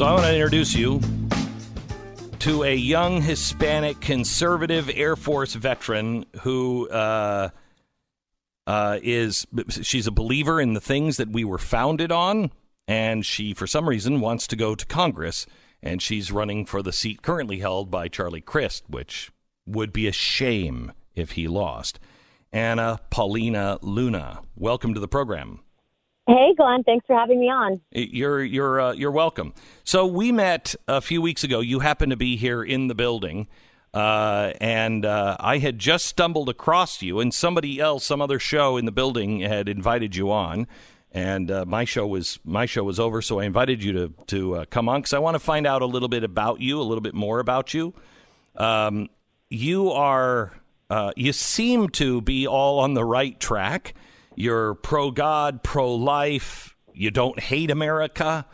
So I want to introduce you to a young Hispanic conservative Air Force veteran who uh, uh, is she's a believer in the things that we were founded on, and she for some reason wants to go to Congress, and she's running for the seat currently held by Charlie Crist, which would be a shame if he lost. Anna Paulina Luna, welcome to the program. Hey, Glenn. Thanks for having me on. You're you're uh, you're welcome. So we met a few weeks ago. You happened to be here in the building, uh, and uh, I had just stumbled across you, and somebody else, some other show in the building, had invited you on, and uh, my show was my show was over, so I invited you to to uh, come on because I want to find out a little bit about you, a little bit more about you. Um, you are uh, you seem to be all on the right track. You're pro God, pro life. You don't hate America.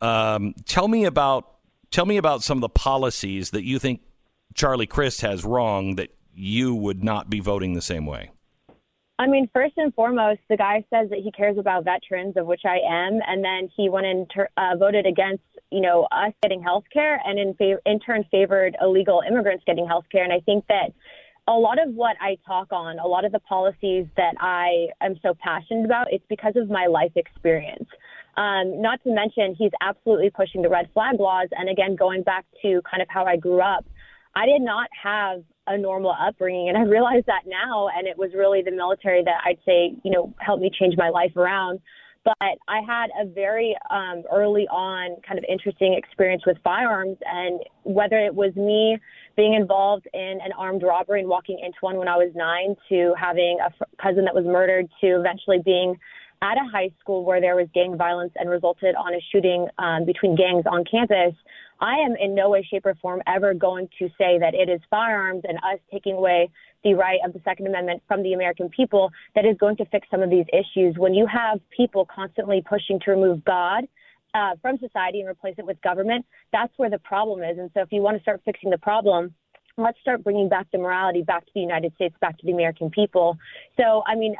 Um, tell me about tell me about some of the policies that you think Charlie Crist has wrong that you would not be voting the same way. I mean, first and foremost, the guy says that he cares about veterans, of which I am, and then he went and ter- uh, voted against, you know, us getting health care, and in, fa- in turn favored illegal immigrants getting health care. And I think that a lot of what I talk on, a lot of the policies that I am so passionate about, it's because of my life experience. Um, not to mention, he's absolutely pushing the red flag laws. And again, going back to kind of how I grew up, I did not have a normal upbringing. And I realize that now. And it was really the military that I'd say, you know, helped me change my life around. But I had a very um, early on kind of interesting experience with firearms. And whether it was me being involved in an armed robbery and walking into one when I was nine to having a cousin that was murdered to eventually being at a high school where there was gang violence and resulted on a shooting um, between gangs on campus, I am in no way, shape, or form ever going to say that it is firearms and us taking away the right of the Second Amendment from the American people that is going to fix some of these issues. When you have people constantly pushing to remove God uh, from society and replace it with government, that's where the problem is. And so if you want to start fixing the problem, let's start bringing back the morality back to the United States, back to the American people. So, I mean,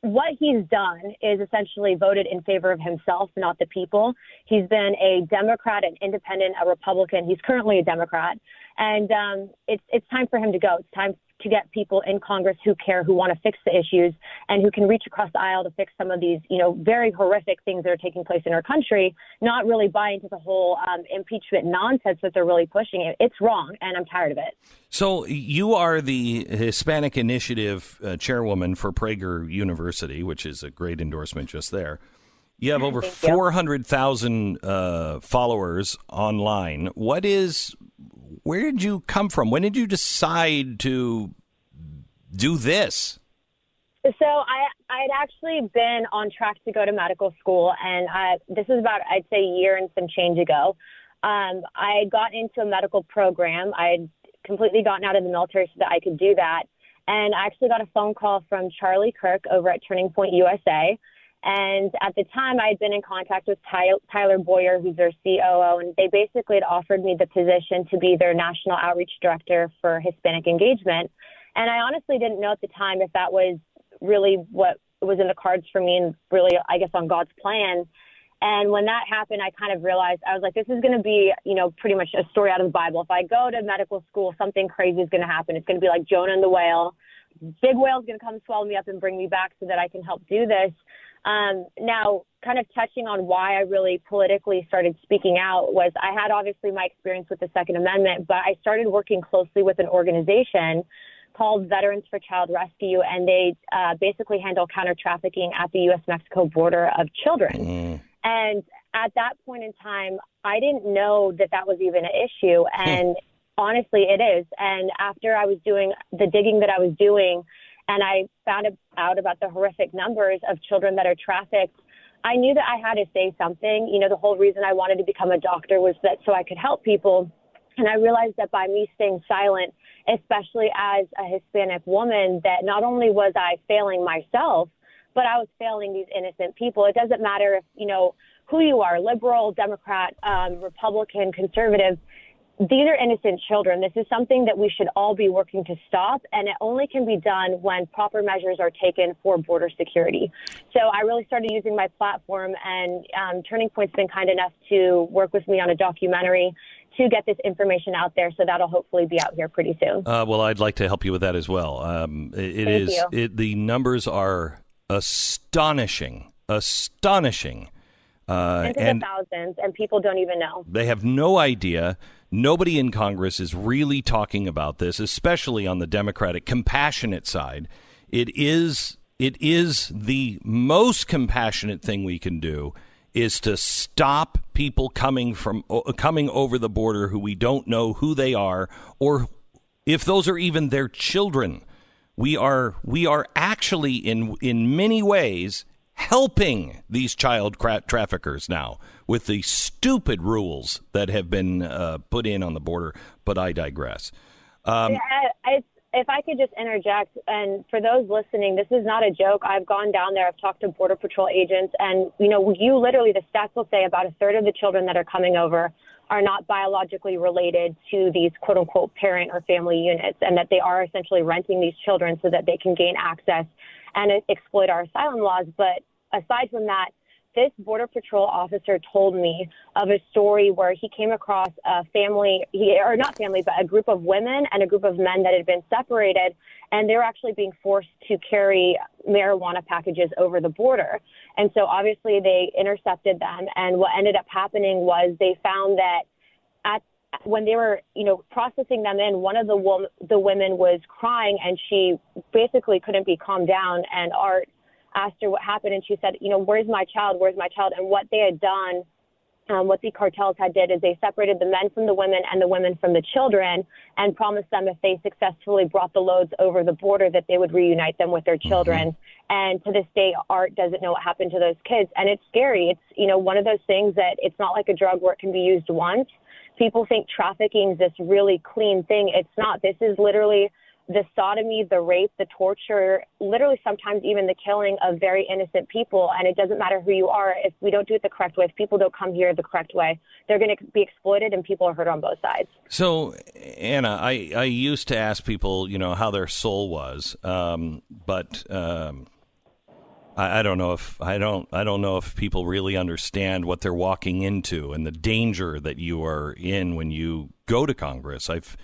what he's done is essentially voted in favor of himself, not the people. He's been a Democrat, an independent, a Republican. He's currently a Democrat, and um, it's it's time for him to go. It's time to get people in Congress who care, who want to fix the issues, and who can reach across the aisle to fix some of these, you know, very horrific things that are taking place in our country. Not really buy into the whole um, impeachment nonsense that they're really pushing. It. It's wrong, and I'm tired of it. So you are the Hispanic Initiative uh, chairwoman for Prager University, which is a great endorsement just there. You have over 400,000 uh, followers online. What is where did you come from? When did you decide to do this? So I I'd actually been on track to go to medical school, and I, this is about I'd say a year and some change ago. Um, I got into a medical program. I'd completely gotten out of the military so that I could do that, and I actually got a phone call from Charlie Kirk over at Turning Point USA and at the time, I had been in contact with Tyler Bowyer, who's their COO, and they basically had offered me the position to be their national outreach director for Hispanic engagement. And I honestly didn't know at the time if that was really what was in the cards for me and really, I guess, on God's plan. And when that happened, I kind of realized I was like, this is going to be, you know, pretty much a story out of the Bible. If I go to medical school, something crazy is going to happen. It's going to be like Jonah and the whale. Big whale's going to come swallow me up and bring me back so that I can help do this. Um, now, kind of touching on why I really politically started speaking out was I had obviously my experience with the Second Amendment, but I started working closely with an organization called Veterans for Child Rescue, and they uh, basically handle counter trafficking at the U.S. Mexico border of children. Mm. And at that point in time, I didn't know that that was even an issue. And honestly, it is. And after I was doing the digging that I was doing, and I found out about the horrific numbers of children that are trafficked, I knew that I had to say something. You know, the whole reason I wanted to become a doctor was that so I could help people. And I realized that by me staying silent, especially as a Hispanic woman, that not only was I failing myself, but I was failing these innocent people. It doesn't matter if, you know, who you are, liberal, Democrat, um, Republican, conservative these are innocent children. This is something that we should all be working to stop, and it only can be done when proper measures are taken for border security. So I really started using my platform, and um, Turning Point's been kind enough to work with me on a documentary to get this information out there. So that'll hopefully be out here pretty soon. Uh, well, I'd like to help you with that as well. Um, it, it is it, the numbers are astonishing, astonishing. Uh, Into and the thousands, and people don't even know. They have no idea. Nobody in Congress is really talking about this, especially on the Democratic compassionate side. It is it is the most compassionate thing we can do is to stop people coming from coming over the border who we don't know who they are or if those are even their children. We are we are actually in in many ways helping these child traffickers now with the stupid rules that have been uh, put in on the border. But I digress. Um, yeah, I, if I could just interject, and for those listening, this is not a joke. I've gone down there. I've talked to Border Patrol agents, and you know, you literally the stats will say about a third of the children that are coming over are not biologically related to these quote unquote parent or family units, and that they are essentially renting these children so that they can gain access and exploit our asylum laws. But aside from that, this Border Patrol officer told me of a story where he came across a family, he, or not family, but a group of women and a group of men that had been separated, and they were actually being forced to carry marijuana packages over the border. And so obviously they intercepted them, and what ended up happening was they found that at when they were, you know, processing them in, one of the wo- the women was crying, and she basically couldn't be calmed down. And Art asked her what happened, and she said, you know, where's my child? Where's my child? And what they had done, um, what the cartels had did is they separated the men from the women and the women from the children, and promised them if they successfully brought the loads over the border that they would reunite them with their mm-hmm. children. Mm-hmm. And to this day, Art doesn't know what happened to those kids, and it's scary. It's you know one of those things that it's not like a drug where it can be used once. People think trafficking is this really clean thing. It's not. This is literally the sodomy, the rape, the torture, literally sometimes even the killing of very innocent people. And it doesn't matter who you are. If we don't do it the correct way, if people don't come here the correct way, they're going to be exploited and people are hurt on both sides. So, Anna, I, I used to ask people, you know, how their soul was. Um, but, um, I, I don't know if I don't I don't know if people really understand what they're walking into and the danger that you are in when you go to Congress. I've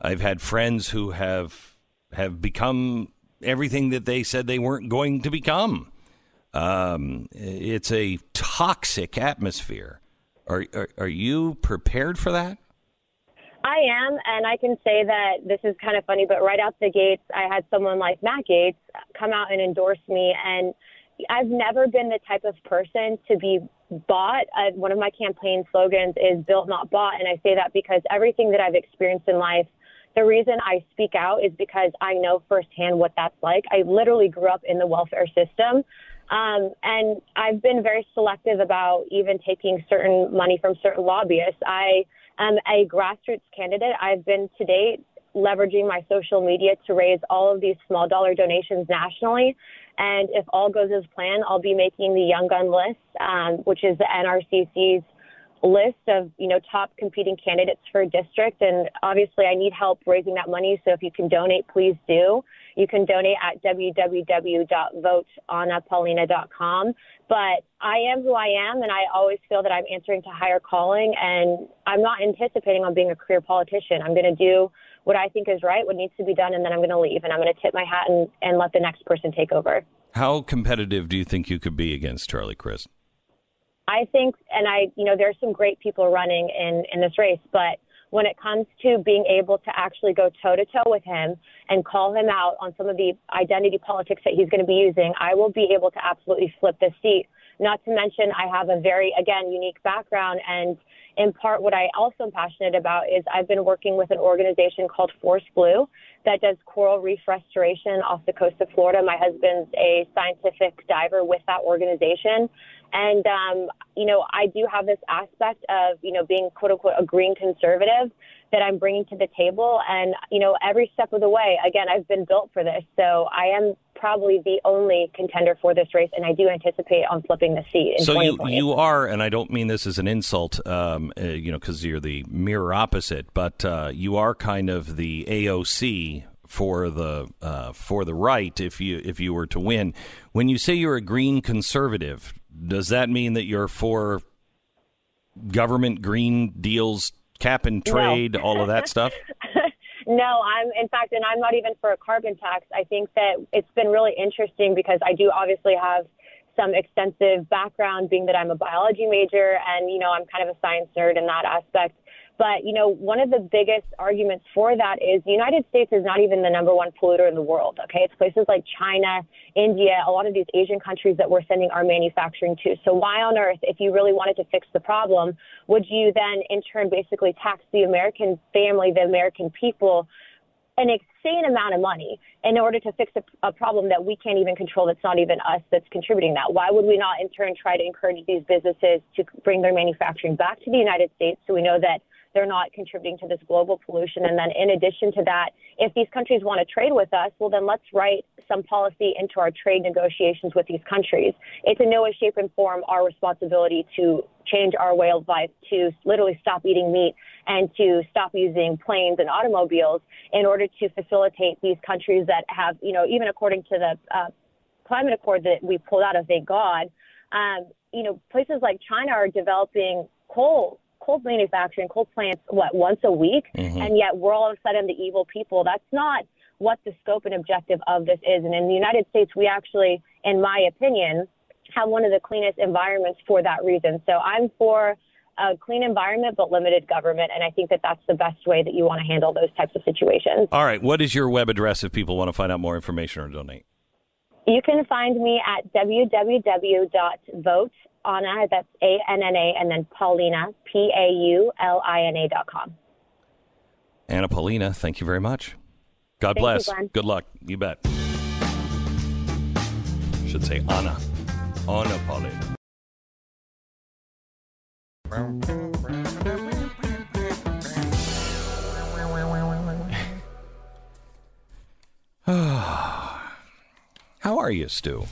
I've had friends who have have become everything that they said they weren't going to become. Um, it's a toxic atmosphere. Are, are, are you prepared for that? I am, and I can say that this is kind of funny, but right out the gates, I had someone like Matt Gaetz come out and endorse me, and I've never been the type of person to be bought. Uh, one of my campaign slogans is "Built, not bought," and I say that because everything that I've experienced in life the reason I speak out is because I know firsthand what that's like. I literally grew up in the welfare system. Um, and I've been very selective about even taking certain money from certain lobbyists. I am a grassroots candidate. I've been to date leveraging my social media to raise all of these small dollar donations nationally. And if all goes as planned, I'll be making the Young Gun list, um, which is the NRCC's list of you know top competing candidates for district. And obviously i need help raising that money. So if you can donate please do. You can donate at www.voteannapaulina.com but i am who i am and i always feel that i'm answering to higher calling. And i'm not anticipating on being a career politician. I'm going to do what i think is right what needs to be done and then i'm going to leave. And i'm going to tip my hat and, and let the next person take over. How competitive do you think you could be against charlie crist I think, and I, you know, there's some great people running in, in this race, but when it comes to being able to actually go toe to toe with him and call him out on some of the identity politics that he's going to be using, I will be able to absolutely flip the seat. Not to mention, I have a very, again, unique background. And in part, what I also am passionate about is I've been working with an organization called Force Blue that does coral reef restoration off the coast of Florida. My husband's a scientific diver with that organization. And, um, you know, I do have this aspect of, you know, being quote unquote a green conservative that I'm bringing to the table. And, you know, every step of the way, again, I've been built for this. So I am probably the only contender for this race, and I do anticipate on flipping the seat. In so you you are, and I don't mean this as an insult, um, uh, you know, because you're the mirror opposite, but uh, you are kind of the AOC for the uh, for the right if you if you were to win. When you say you're a green conservative, does that mean that you're for government green deals, cap and trade, no. all of that stuff? No, I'm in fact, and I'm not even for a carbon tax. I think that it's been really interesting because I do obviously have some extensive background, being that I'm a biology major, and you know I'm kind of a science nerd in that aspect. But, you know, one of the biggest arguments for that is the United States is not even the number one polluter in the world. Okay. It's places like China, India, a lot of these Asian countries that we're sending our manufacturing to. So why on earth, if you really wanted to fix the problem, would you then in turn basically tax the American family, the American people an insane amount of money in order to fix a, a, problem that we can't even control that's not even us that's contributing that. Why would we not in turn try to encourage these businesses to bring their manufacturing back to the United States so we know that they're not contributing to this global pollution. And then in addition to that, if these countries want to trade with us, well, then let's write some policy into our trade negotiations with these countries. It's in no way, shape, and form our responsibility to change our way of life, to literally stop eating meat and to stop using planes and automobiles in order to facilitate these countries that have, you know, even according to the uh, climate accord that we pulled out of, thank God, um, you know, places like China are developing coal coal manufacturing, coal plants, what, once a week? Mm-hmm. And yet we're all of a sudden the evil people. That's not what the scope and objective of this is. And in the United States, we actually, in my opinion, have one of the cleanest environments for that reason. So I'm for a clean environment but limited government, and I think that that's the best way that you want to handle those types of situations. All right, what is your web address if people want to find out more information or donate? You can find me at www.vote Anna, that's A N N A, and then Paulina, P A U L I N A dot com. Anna Paulina, thank you very much. God thank bless. You, Good luck. You bet. Should say Anna. Anna Paulina. How are you, Stu?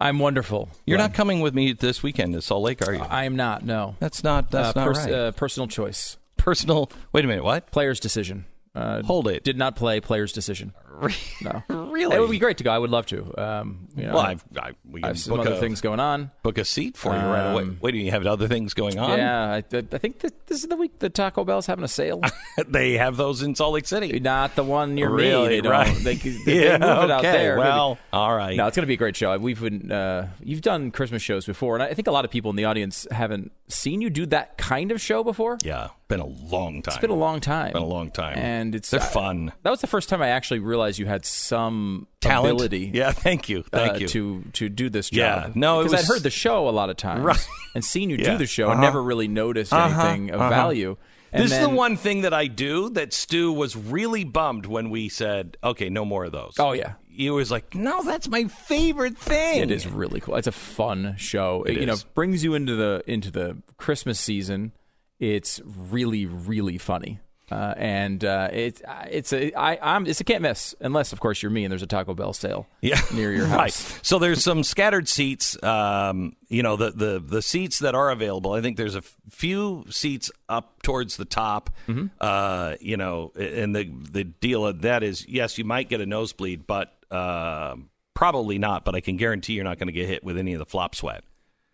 I'm wonderful. You're not coming with me this weekend to Salt Lake, are you? I am not. No, that's not. That's uh, not pers- right. Uh, personal choice. Personal. Wait a minute. What? Player's decision. Uh, Hold it. Did not play. Player's decision. No, really. It would be great to go. I would love to. Um, you know, well, I've, I, we I have some other a, things going on. Book a seat for you um, right away. Um, Wait, do you have other things going on? Yeah, I, I think that this is the week that Taco Bell's having a sale. they have those in Salt Lake City. Not the one near really, me. They right? They, they, yeah, it okay. out there. Well, Maybe. all right. No, it's going to be a great show. We've been uh, you've done Christmas shows before, and I think a lot of people in the audience haven't seen you do that kind of show before. Yeah, been a long time. It's been a long time. Been a long time, and it's they're fun. That was the first time I actually realized you had some Talent. ability. Yeah, thank you, thank uh, you to to do this job. Yeah, no, because was... I'd heard the show a lot of times right. and seen you yeah. do the show uh-huh. and never really noticed uh-huh. anything of uh-huh. value. And this then, is the one thing that I do that Stu was really bummed when we said, "Okay, no more of those." Oh yeah, he was like, "No, that's my favorite thing." It is really cool. It's a fun show. It you know brings you into the into the Christmas season. It's really really funny. Uh, and uh, it's it's a I, I'm it's a can't miss unless of course you're me and there's a Taco Bell sale yeah. near your house. right. So there's some scattered seats. Um, you know the, the the seats that are available. I think there's a few seats up towards the top. Mm-hmm. Uh, you know, and the the deal of that is yes, you might get a nosebleed, but uh, probably not. But I can guarantee you're not going to get hit with any of the flop sweat,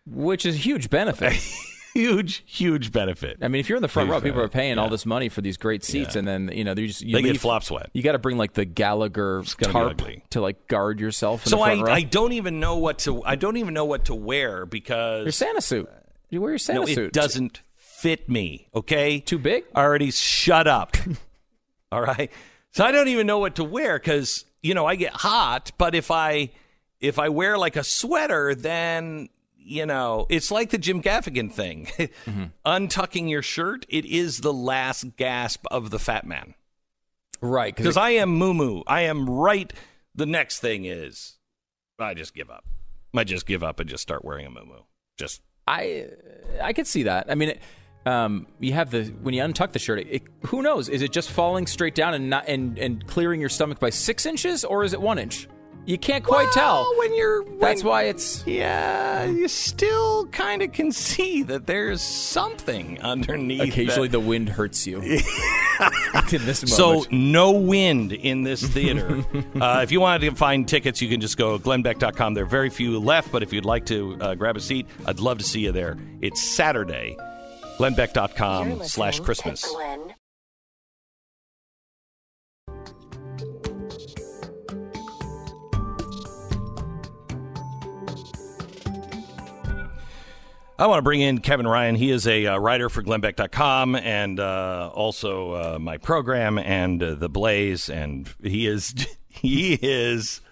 which is a huge benefit. huge, huge benefit. I mean, if you're in the front Huge row, people are paying Yeah. all this money for these great seats, Yeah. and then you know they just you They get leave- flop sweat. You got to bring like the Gallagher gonna tarp to like guard yourself. In So the I, row. I don't even know what to I don't even know what to wear because your Santa suit. You wear your Santa no, suit. it doesn't fit me. Okay, Too big? Already, shut up. All right. So I don't even know what to wear because you know I get hot, but if I if I wear like a sweater, then you know it's like the Jim Gaffigan thing, untucking your shirt. It is the last gasp of the fat man right because I am moo moo. I am right. The next thing is I just give up. I just give up and just start wearing a moo Just I I could see that. I mean, it, um, you have the when you untuck the shirt. It, who knows? Is it just falling straight down and not and and clearing your stomach by six inches, or is it one inch? You can't quite Well, tell. when you're. When, That's why it's Yeah, you still kind of can see that there's something underneath. occasionally that- the wind hurts you. in this moment. So no wind in this theater. uh, if you wanted to find tickets, you can just go glennbeck.com. There are very few left, but if you'd like to uh, grab a seat, I'd love to see you there. It's Saturday. glennbeck.com slash Christmas. Glenn. I want to bring in Kevin Ryan. He is a uh, writer for glennbeck.com and uh, also uh, my program and uh, The Blaze. And he is he is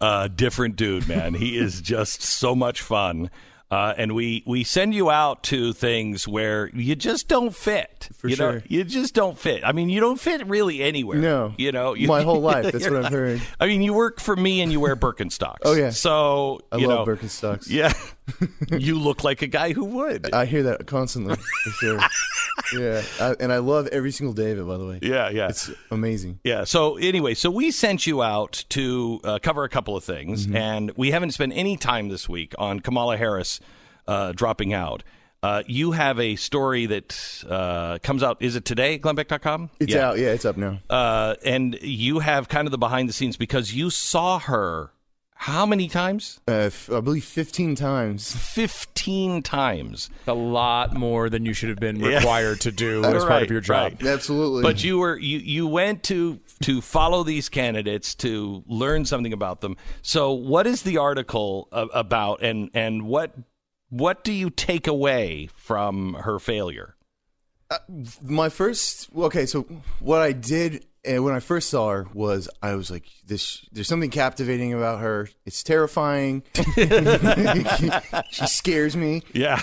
a different dude, man. he is just so much fun. Uh, and we, we send you out to things where you just don't fit. For you know, you just don't fit. I mean, you don't fit really anywhere. No. you know, you, My whole life, that's what I've not- heard. I mean, you work for me and you wear Birkenstocks. Oh, yeah. So I you love know, Birkenstocks. Yeah, you look like a guy who would. I hear that constantly, for sure. yeah, I, and I love every single day of it. By the way, Yeah, yeah. it's amazing. Yeah. So anyway, so we sent you out to uh, cover a couple of things, and we haven't spent any time this week on Kamala Harris uh, dropping out. Uh, you have a story that uh, comes out. Is it today? Glennbeck.com. It's yeah. out. Yeah, it's up now. Uh, and you have kind of the behind the scenes because you saw her how many times? Uh, f- I believe 15 times. Fifteen times. a lot more than you should have been Yeah. required to do as part of your job. right. Absolutely. But you were you you went to to follow these candidates to learn something about them. So what is the article a- about and and what what do you take away from her failure? my first okay so what i did uh, when i first saw her was i was like this there's something captivating about her it's terrifying she scares me Yeah.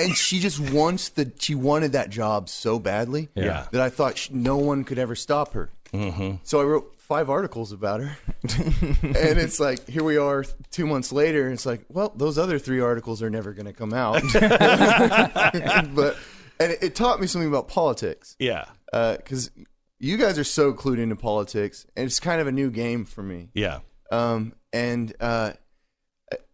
and she just wants the she wanted that job so badly Yeah. that i thought she, no one could ever stop her mm-hmm. so i wrote five articles about her and it's like here we are two months later and it's like well those other three articles are never going to come out but and it, it taught me something about politics yeah. because you guys are so clued into politics, and it's kind of a new game for me. Yeah. Um, and uh,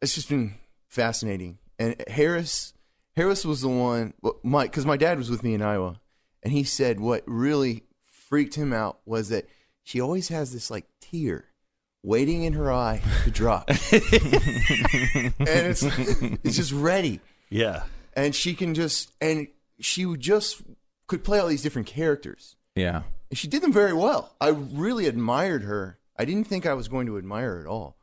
it's just been fascinating. And Harris, Harris was the one. Well, my because my dad was with me in Iowa, and he said what really freaked him out was that she always has this like tear waiting in her eye to drop, and it's it's just ready Yeah. and she can just and she would just could play all these different characters Yeah. And she did them very well i really admired her i didn't think i was going to admire her at all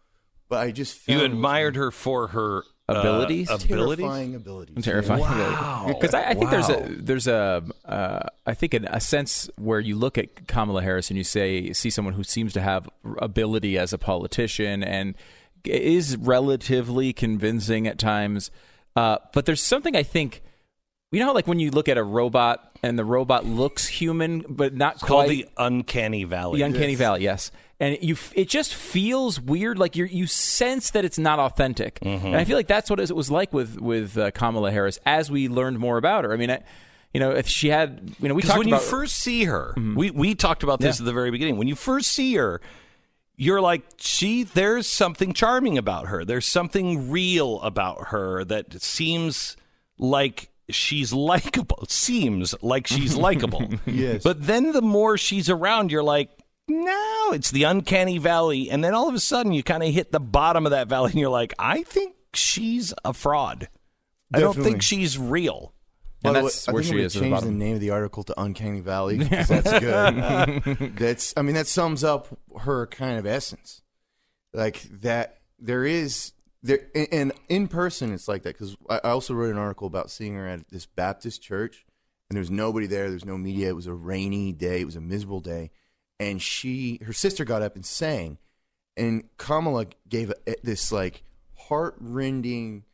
but i just You admired her for her uh, Abilities? abilities. terrifying abilities terrifying. Wow. Because I, I think there's Wow. a there's a uh, I think an, a sense where you look at Kamala Harris and you say see someone who seems to have ability as a politician and is relatively convincing at times, uh, but there's something I think. You know, like when you look at a robot and the robot looks human, but not It's quite. called the uncanny valley. The uncanny valley, yes. And you, it just feels weird. Like you, you sense that it's not authentic. Mm-hmm. And I feel like that's what it was like with with uh, Kamala Harris as we learned more about her. I mean, I, you know, if she had, you know, we Because talked when about you first see her, we we talked about this Yeah. at the very beginning. When you first see her, you're like, she. There's something charming about her. There's something real about her that seems like she's likable. Seems like she's likable. Yes. But then the more she's around, you're like. No, it's the uncanny valley, and then all of a sudden you kind of hit the bottom of that valley, and you're like, I think she's a fraud. I don't think she's real. By And the way, that's I where think she is at the change the name of the article to Uncanny Valley that's good. that's I mean that sums up her kind of essence. Like that, there is there and- in person it's like that because I I also wrote an article about seeing her at this Baptist church and there was nobody there. There's no media. It was a rainy day. It was a miserable day, and she her sister got up and sang, and Kamala gave a, this like heart-rending,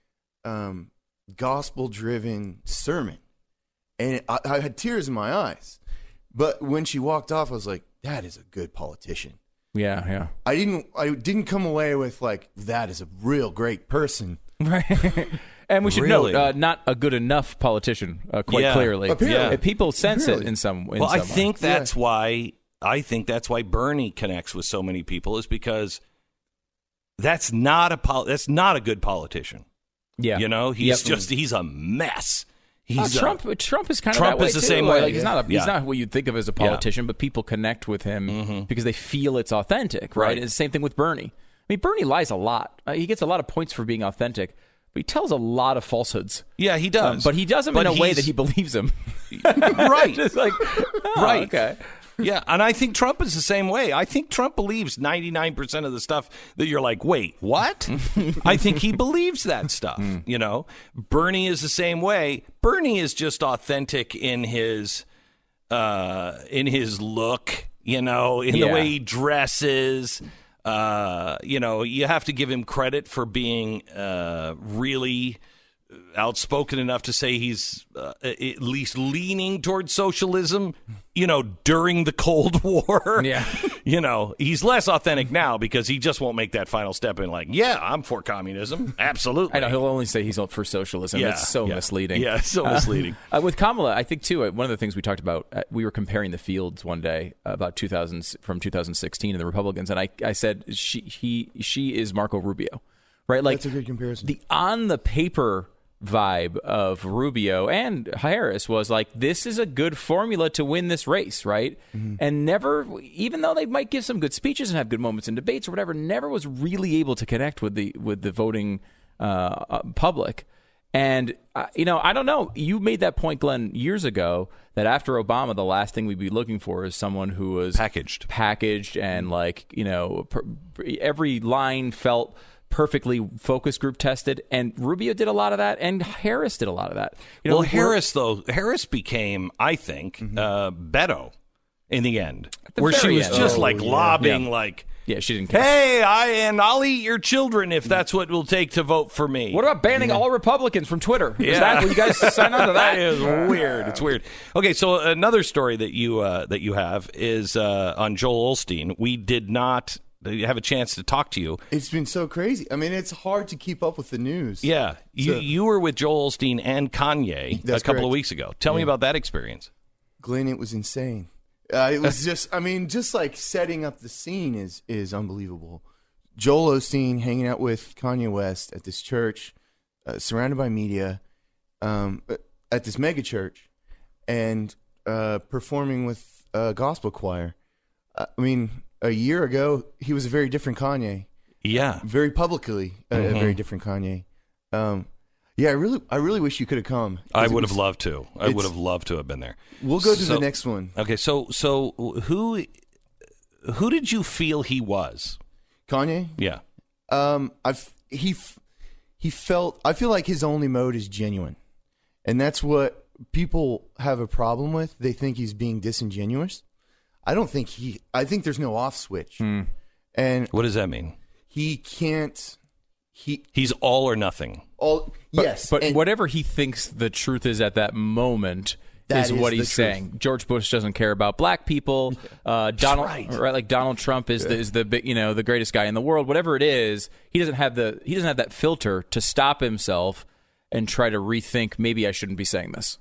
um, gospel-driven sermon, and I, I had tears in my eyes. But when she walked off, I was like, "That is a good politician." Yeah, yeah. I didn't. I didn't come away with like that is a real great person. Right. And we should Really? note, uh, not a good enough politician, uh, quite Yeah. clearly. Apparently. Uh, People sense it Apparently. in some. In well, I some way. think that's why I think that's why Bernie connects with so many people is because that's not a pol- that's not a good politician. Yeah, You know, he's Yep. just he's a mess. He's Uh, a- Trump. Trump is kind of Trump that way is the too. same Like, way. he's not. A, Yeah. He's not what you'd think of as a politician, but people connect with him because they feel it's authentic, right? Right. It's the same thing with Bernie. I mean, Bernie lies a lot. Uh, he gets a lot of points for being authentic, but he tells a lot of falsehoods. yeah, he Um, does, but he does them But in a way that he believes them. right. Just like, oh, Right. Okay. Yeah, and I think Trump is the same way. I think Trump believes 99% of the stuff that you're like, wait, what? I think he believes that stuff, you know? Bernie is the same way. Bernie is just authentic in his uh in his look, you know, in the way he dresses. Uh, you know, you have to give him credit for being uh really outspoken enough to say he's uh, at least leaning towards socialism, you know, during the Cold War. Yeah. you know, he's less authentic now because he just won't make that final step in like, yeah, I'm for communism. Absolutely. I know he'll only say he's for socialism. Yeah, it's so yeah. misleading. Yeah, it's so misleading. Uh, with Kamala, I think too. uh, One of the things we talked about, uh, we were comparing the fields one day uh, about 2000 from 2016 and the Republicans, and I, I said she he she is Marco Rubio, right? Like That's a good comparison. the on the paper vibe of Rubio and Harris was like this is a good formula to win this race, right? And never, even though they might give some good speeches and have good moments in debates or whatever, never was really able to connect with the with the voting uh, uh, public. And uh, you know, I don't know. You made that point, Glenn, years ago that after Obama, the last thing we'd be looking for is someone who was Packaged. packaged and like you know per, every line felt perfectly focus group tested and rubio did a lot of that and harris did a lot of that you know well, Harris though, Harris became, I think, uh, Beto in the end, the where she was end. just Oh, like yeah. lobbying, Yeah. like, yeah she didn't care "Hey, I and I'll eat your children if that's what it will take to vote for me." what about banning all republicans from twitter is Yeah. that what you guys sign on to that that is weird. It's weird. Okay, so another story that you uh, that you have is uh, on Joel Osteen. We did not have a chance to talk to you. It's been so crazy. I mean, it's hard to keep up with the news. Yeah, you So- you were with Joel Osteen and Kanye a couple of weeks ago. Tell me about that experience. Glenn, it was insane. Uh, it was just, I mean, just like setting up the scene is is unbelievable. Joel Osteen hanging out with Kanye West at this church, uh, surrounded by media, um, at this mega church, and uh, performing with a gospel choir. Uh, I mean, a year ago, he was a very different Kanye. Yeah, very publicly a, a very different Kanye. Um, yeah, I really, I really wish you could have come. I would was- have loved to. I would have loved to have been there. We'll go to So- the next one. Okay, so so who who did you feel he was? Kanye. Yeah. Um, I've he he felt. I feel like his only mode is genuine, and that's what people have a problem with. They think he's being disingenuous. I don't think he. I think there's no off switch, and What does that mean? he can't. He He's all or nothing. all yes, but whatever he thinks the truth is at that moment is is what he's truth. saying. George Bush doesn't care about black people. Uh, Donald, right. Like Donald Trump is the, is the you know the greatest guy in the world. Whatever it is, he doesn't have the he doesn't have that filter to stop himself and try to rethink. Maybe I shouldn't be saying this.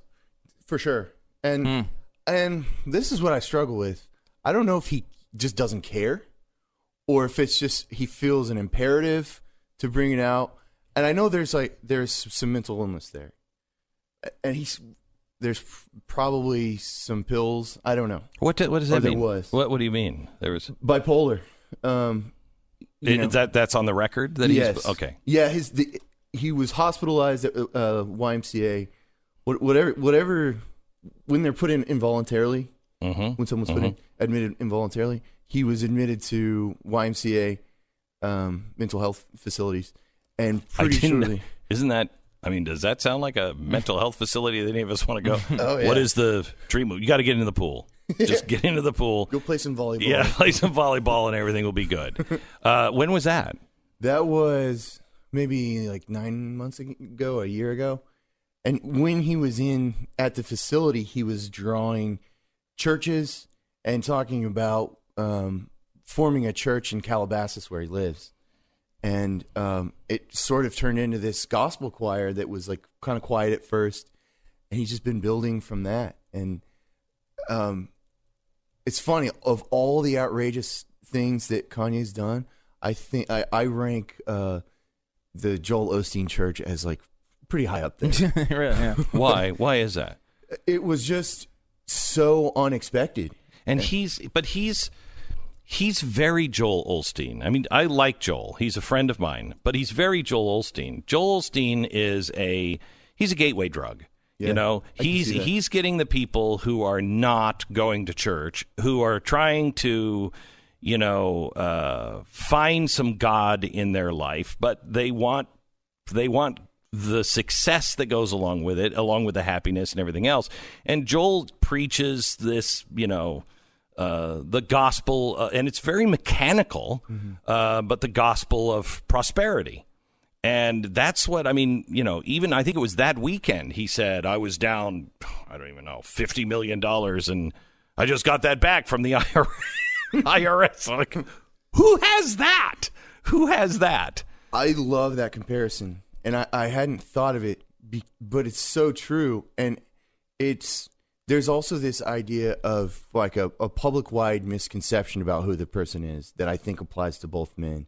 for sure. And and this is what I struggle with. I don't know if he just doesn't care or if it's just he feels an imperative to bring it out. And I know there's like there's some mental illness there. And he's there's probably some pills. I don't know. What do, what does that mean? was. What what do you mean? There was Bipolar. Um know. that that's on the record that yes. he's okay. Yeah, his the, he was hospitalized at uh, YMCA. Whatever, whatever. When they're put in involuntarily, Mm-hmm. when someone's put in, admitted involuntarily, he was admitted to YMCA um, mental health facilities, and pretty didn't. Isn't that? I mean, does that sound like a mental health facility that any of us want to go? Oh, yeah. What is the treatment? You got to get into the pool. Just get into the pool. Go play some volleyball. Yeah, play some volleyball and everything will be good. Uh, when was that? That was maybe like nine months ago, a year ago. And when he was in at the facility, he was drawing churches and talking about um, forming a church in Calabasas where he lives. and um, it sort of turned into this gospel choir that was like kind of quiet at first, and he's just been building from that. And um, it's funny of all the outrageous things that Kanye's done, I think I, I rank uh, the Joel Osteen Church as like pretty high up there. really, yeah. Why? Why is that? it was just so unexpected. And he's, but he's, he's very Joel Osteen. I mean, I like Joel. He's a friend of mine, but he's very Joel Osteen. Joel Osteen is a, he's a gateway drug. Yeah, you know, he's he's getting the people who are not going to church, who are trying to, you know, uh, find some God in their life, but they want they want the success that goes along with it, along with the happiness and everything else. And Joel preaches this, you know, uh, the gospel, uh, and it's very mechanical, uh, but the gospel of prosperity. And that's what I mean. You know, even I think it was that weekend. He said I was down. I don't even know fifty million dollars, and I just got that back from the IRS. IRS. Like, who has that? Who has that? I love that comparison, and I, I hadn't thought of it, be, but it's so true. And it's there's also this idea of like a, a public wide misconception about who the person is that I think applies to both men,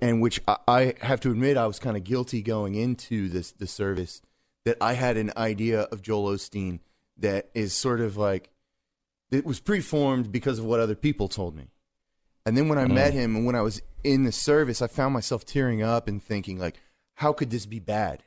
and which I, I have to admit I was kind of guilty going into this the service that I had an idea of Joel Osteen that is sort of like it was preformed because of what other people told me. And then when I mm-hmm. met him and when I was in the service, I found myself tearing up and thinking like, how could this be bad?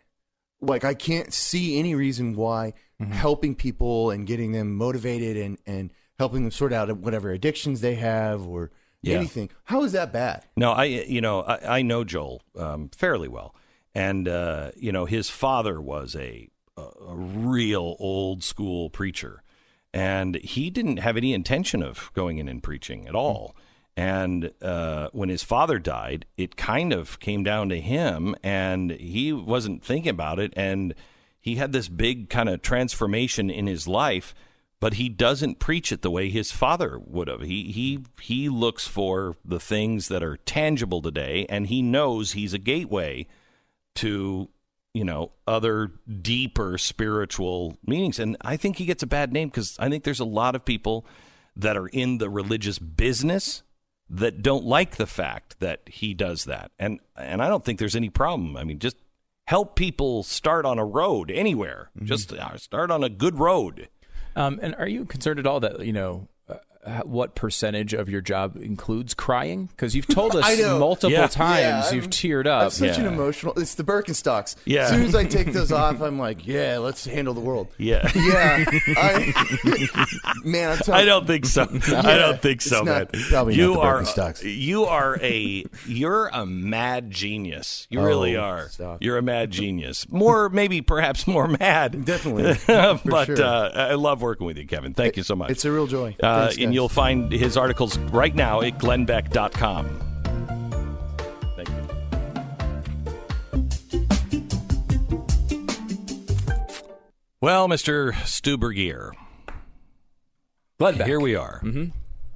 Like I can't see any reason why helping people and getting them motivated and, and helping them sort out whatever addictions they have or Yeah. anything. How is that bad? No, I you know I, I know Joel um, fairly well, and uh, you know his father was a, a a real old school preacher, and he didn't have any intention of going in and preaching at all. And uh, when his father died, it kind of came down to him, and he wasn't thinking about it, and he had this big kind of transformation in his life but he doesn't preach it the way his father would have. He he he looks for the things that are tangible today, and he knows he's a gateway to you know other deeper spiritual meanings. And I think he gets a bad name because I think there's a lot of people that are in the religious business that don't like the fact that he does that. And and I don't think there's any problem. I mean, just help people start on a road anywhere. Just uh, start on a good road. Um, and are you concerned at all that you know what percentage of your job includes crying? Because you've told us multiple Yeah. times Yeah, you've I'm- teared I'm up. such an emotional. It's the Birkenstocks. Yeah. As soon as I take those off, I'm like, yeah, let's handle the world. Yeah. Yeah. I, man, I'm telling I don't think so. I don't think so, not- man. probably you not are Birkenstocks. you are a you're a mad genius. You really Oh, are. stop. You're a mad genius. More maybe perhaps more mad. Definitely. but sure. uh, I love working with you, Kevin. Thank you so much. It's a real joy. uh, Thanks, and guys. You'll find his articles right now at glennbeck.com. Thank you. Well, Mr. Stu Burguiere, Glenbeck. here we are. Mm-hmm.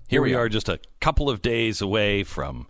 Here we are, just a couple of days away from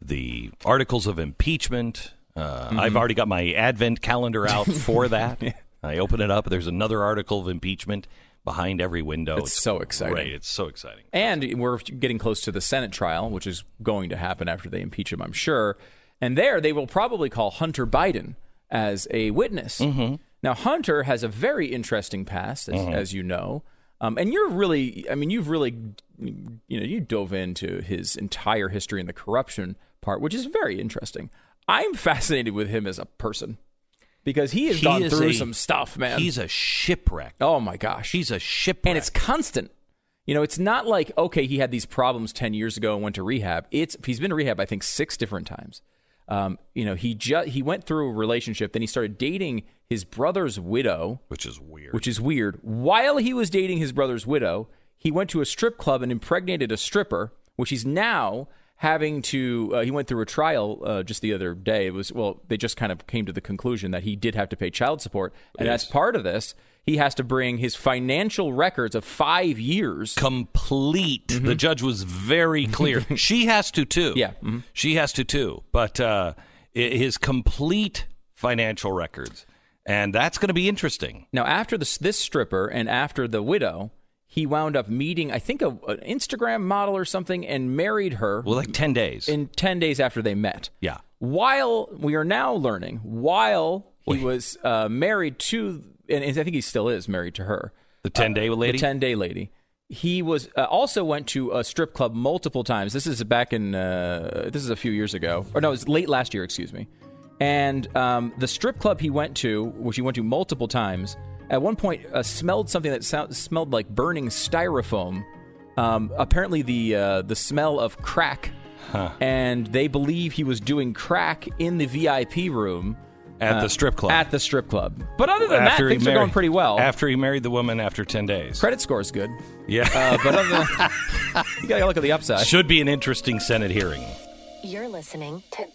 the articles of impeachment. Uh, Mm-hmm. I've already got my advent calendar out for that. I open it up. There's another article of impeachment behind every window. It's so exciting. Great. It's so exciting. And we're getting close to the Senate trial, which is going to happen after they impeach him, I'm sure. And there, they will probably call Hunter Biden as a witness. Mm-hmm. Now, Hunter has a very interesting past, as, as you know. Um, and you're really, I mean, you've really, you know, you dove into his entire history and the corruption part, which is very interesting. I'm fascinated with him as a person because he has He gone through a- some stuff, man. He's a shipwreck. oh my gosh. He's a shipwreck. and it's constant. You know, it's not like okay, he had these problems ten years ago and went to rehab. It's he's been to rehab, I think, six different times. Um, you know, he just he went through a relationship, then he started dating his brother's widow, which is weird. which is weird. While he was dating his brother's widow, he went to a strip club and impregnated a stripper, which he's now having to. Uh, he went through a trial uh, just the other day. It was well, they just kind of came to the conclusion that he did have to pay child support, and as part of this, he has to bring his financial records of five years. complete. The judge was very clear. she has to too. Yeah, mhm. she has to too. But uh, his complete financial records, and that's going to be interesting. Now, after this, this stripper and after the widow, he wound up meeting, I think, a, an Instagram model or something, and married her Well, like ten days. in 10 days after they met. yeah. While we are now learning, while he was uh, married to, and I think he still is married to her, The ten day lady. the 10 day lady. He was uh, also went to a strip club multiple times. This is back in uh, this is a few years ago, or no, it was late last year. Excuse me. And um, the strip club he went to, which he went to multiple times, at one point uh, smelled something that sound, smelled like burning styrofoam. Um, apparently, the uh, the smell of crack, and they believe he was doing crack in the VIP room at the strip club. at the strip club. But other than that, he things are going pretty well. After he married the woman after ten days. Credit score is good. yeah. Uh, but other than, you gotta look at the upside. Should be an interesting Senate hearing. You're listening to